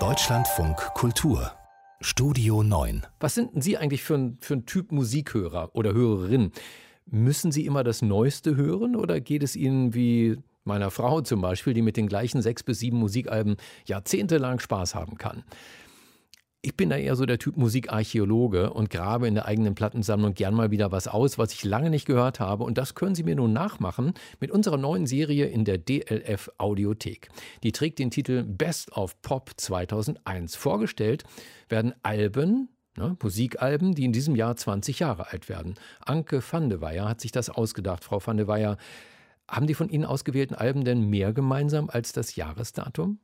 Deutschlandfunk Kultur Studio 9 Was sind denn Sie eigentlich für ein, für ein Typ Musikhörer oder Hörerin? Müssen Sie immer das Neueste hören oder geht es Ihnen wie meiner Frau zum Beispiel, die mit den gleichen sechs bis sieben Musikalben jahrzehntelang Spaß haben kann? Ich bin da eher so der Typ Musikarchäologe und grabe in der eigenen Plattensammlung gern mal wieder was aus, was ich lange nicht gehört habe. Und das können Sie mir nun nachmachen mit unserer neuen Serie in der DLF Audiothek. Die trägt den Titel Best of Pop 2001. Vorgestellt werden Alben, Ne, Musikalben, die in diesem Jahr 20 Jahre alt werden. Anke van de Weyer hat sich das ausgedacht. Frau van de Weyer, haben die von Ihnen ausgewählten Alben denn mehr gemeinsam als das Jahresdatum?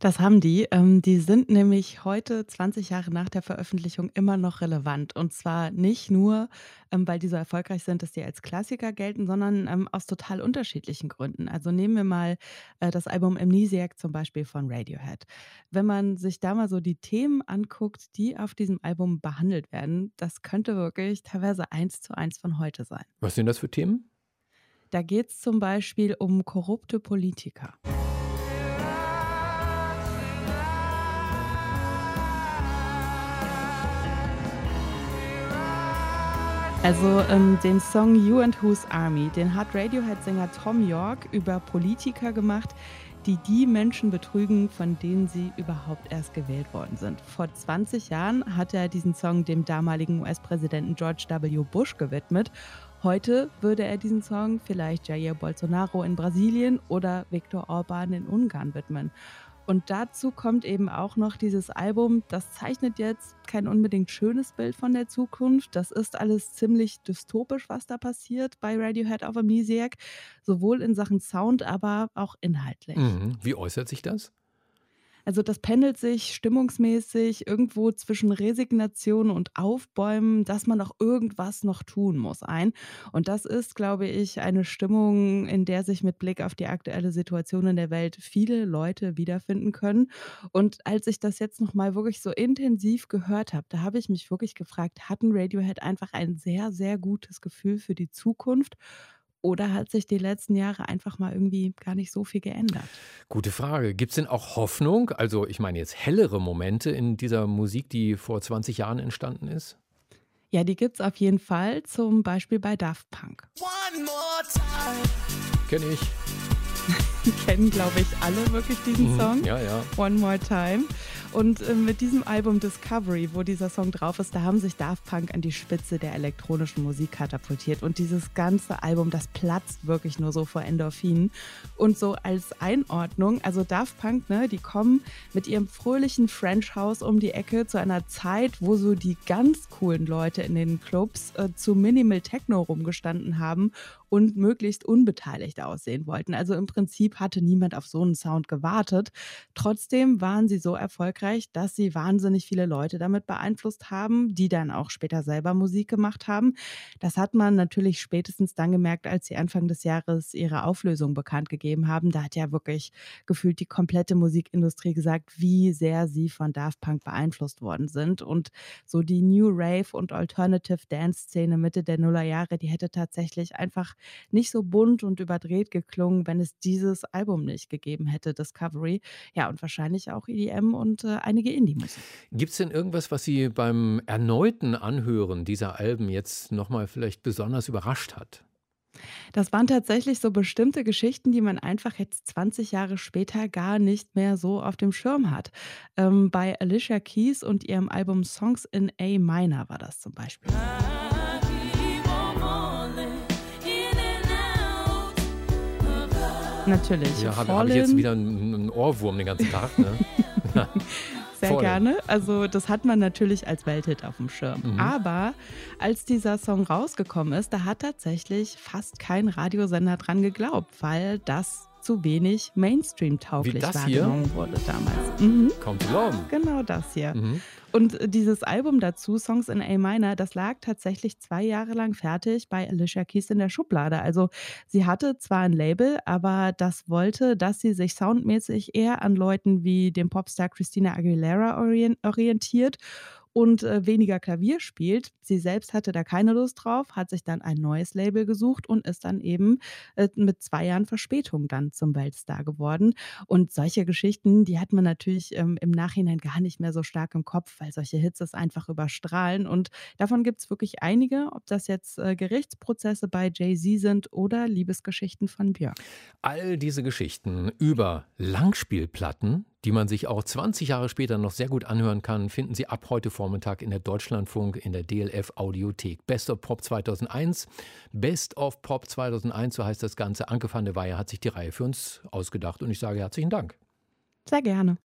Das haben die. Ähm, die sind nämlich heute, 20 Jahre nach der Veröffentlichung, immer noch relevant. Und zwar nicht nur, ähm, weil die so erfolgreich sind, dass die als Klassiker gelten, sondern ähm, aus total unterschiedlichen Gründen. Also nehmen wir mal äh, das Album Amnesiac zum Beispiel von Radiohead. Wenn man sich da mal so die Themen anguckt, die auf diesem Album behandelt werden, das könnte wirklich teilweise eins zu eins von heute sein. Was sind das für Themen? Da geht es zum Beispiel um korrupte Politiker. Also ähm, den Song You and Whose Army, den hat Radiohead-Sänger Tom York über Politiker gemacht, die die Menschen betrügen, von denen sie überhaupt erst gewählt worden sind. Vor 20 Jahren hat er diesen Song dem damaligen US-Präsidenten George W. Bush gewidmet. Heute würde er diesen Song vielleicht Jair Bolsonaro in Brasilien oder Viktor Orban in Ungarn widmen. Und dazu kommt eben auch noch dieses Album, das zeichnet jetzt kein unbedingt schönes Bild von der Zukunft. Das ist alles ziemlich dystopisch, was da passiert bei Radiohead auf Amnesiac, sowohl in Sachen Sound, aber auch inhaltlich. Mhm. Wie äußert sich das? Also das pendelt sich stimmungsmäßig irgendwo zwischen Resignation und Aufbäumen, dass man auch irgendwas noch tun muss ein. Und das ist, glaube ich, eine Stimmung, in der sich mit Blick auf die aktuelle Situation in der Welt viele Leute wiederfinden können. Und als ich das jetzt nochmal wirklich so intensiv gehört habe, da habe ich mich wirklich gefragt, hatten Radiohead einfach ein sehr, sehr gutes Gefühl für die Zukunft? Oder hat sich die letzten Jahre einfach mal irgendwie gar nicht so viel geändert? Gute Frage. Gibt es denn auch Hoffnung? Also ich meine jetzt hellere Momente in dieser Musik, die vor 20 Jahren entstanden ist? Ja, die gibt es auf jeden Fall. Zum Beispiel bei Daft Punk. Kenn ich. Kennen, glaube ich, alle wirklich diesen Mhm, Song. Ja, ja. One More Time. Und äh, mit diesem Album Discovery, wo dieser Song drauf ist, da haben sich Daft Punk an die Spitze der elektronischen Musik katapultiert. Und dieses ganze Album, das platzt wirklich nur so vor Endorphinen. Und so als Einordnung, also Daft Punk, ne, die kommen mit ihrem fröhlichen French House um die Ecke zu einer Zeit, wo so die ganz coolen Leute in den Clubs äh, zu Minimal Techno rumgestanden haben und möglichst unbeteiligt aussehen wollten. Also im Prinzip hatte niemand auf so einen Sound gewartet. Trotzdem waren sie so erfolgreich, dass sie wahnsinnig viele Leute damit beeinflusst haben, die dann auch später selber Musik gemacht haben. Das hat man natürlich spätestens dann gemerkt, als sie Anfang des Jahres ihre Auflösung bekannt gegeben haben. Da hat ja wirklich gefühlt die komplette Musikindustrie gesagt, wie sehr sie von Daft Punk beeinflusst worden sind. Und so die New Rave und Alternative Dance Szene Mitte der Nullerjahre, die hätte tatsächlich einfach nicht so bunt und überdreht geklungen, wenn es dieses Album nicht gegeben hätte, Discovery. Ja, und wahrscheinlich auch EDM und äh, einige Indie-Musik. Gibt es denn irgendwas, was Sie beim erneuten Anhören dieser Alben jetzt nochmal vielleicht besonders überrascht hat? Das waren tatsächlich so bestimmte Geschichten, die man einfach jetzt 20 Jahre später gar nicht mehr so auf dem Schirm hat. Ähm, bei Alicia Keys und ihrem Album Songs in A Minor war das zum Beispiel. Natürlich. Ja, habe hab ich jetzt Fallen- wieder einen Ohrwurm den ganzen Tag. Ne? Ja. Sehr Voll. gerne. Also das hat man natürlich als Welthit auf dem Schirm. Mhm. Aber als dieser Song rausgekommen ist, da hat tatsächlich fast kein Radiosender dran geglaubt, weil das zu wenig Mainstream-tauglich das hier? wahrgenommen wurde damals. Mhm. Zu glauben. Genau das hier. Mhm. Und dieses Album dazu, Songs in A Minor, das lag tatsächlich zwei Jahre lang fertig bei Alicia Keys in der Schublade. Also sie hatte zwar ein Label, aber das wollte, dass sie sich soundmäßig eher an Leuten wie dem Popstar Christina Aguilera orien- orientiert und äh, weniger Klavier spielt. Sie selbst hatte da keine Lust drauf, hat sich dann ein neues Label gesucht und ist dann eben äh, mit zwei Jahren Verspätung dann zum Weltstar geworden. Und solche Geschichten, die hat man natürlich ähm, im Nachhinein gar nicht mehr so stark im Kopf, weil solche Hits es einfach überstrahlen. Und davon gibt es wirklich einige, ob das jetzt äh, Gerichtsprozesse bei Jay-Z sind oder Liebesgeschichten von Björk. All diese Geschichten über Langspielplatten, die man sich auch 20 Jahre später noch sehr gut anhören kann, finden Sie ab heute Vormittag in der Deutschlandfunk in der DLF Audiothek. Best of Pop 2001, Best of Pop 2001, so heißt das Ganze. Anke van der Weyer hat sich die Reihe für uns ausgedacht und ich sage herzlichen Dank. Sehr gerne.